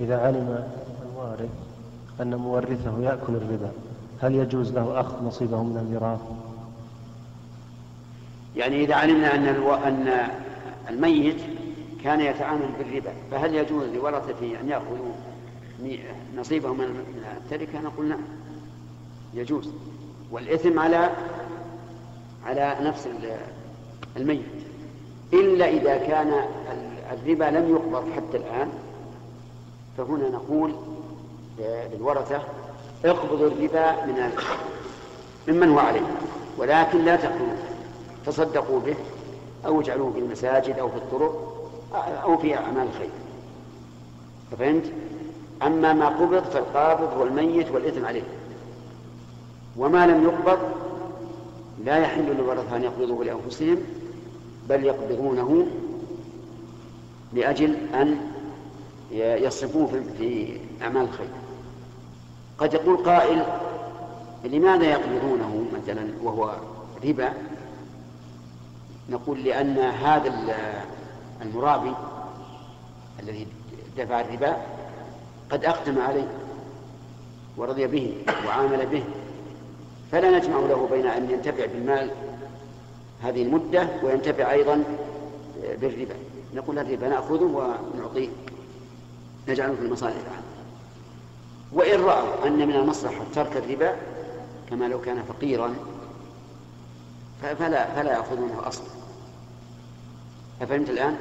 إذا علم الوارث أن مورثه يأكل الربا هل يجوز له أخذ نصيبه من الميراث؟ يعني إذا علمنا أن ألو... أن الميت كان يتعامل بالربا فهل يجوز لورثته أن يأخذوا نصيبهم من التركة؟ نقول نعم يجوز. والإثم على على نفس الميت. إلا إذا كان الربا لم يقبض حتى الآن فهنا نقول للورثة اقبضوا الربا من ممن هو عليه ولكن لا تأكلوه تصدقوا به أو اجعلوه في المساجد أو في الطرق أو في أعمال الخير فهمت؟ أما ما قبض فالقابض والميت والإثم عليه وما لم يقبض لا يحل للورثة أن يقبضوه لأنفسهم بل يقبضونه لأجل أن يصرفوه في أعمال الخير. قد يقول قائل لماذا يقبضونه مثلا وهو ربا؟ نقول لأن هذا المرابي الذي دفع الربا قد أقدم عليه ورضي به وعامل به. فلا نجمع له بين أن ينتفع بالمال هذه المدة وينتفع أيضا بالربا. نقول الربا نأخذه ونعطيه. نجعله في المصالح. وإن رأوا أن من المصلحة ترك الربا كما لو كان فقيرا فلا فلا يأخذونه أصلا. أفهمت الآن؟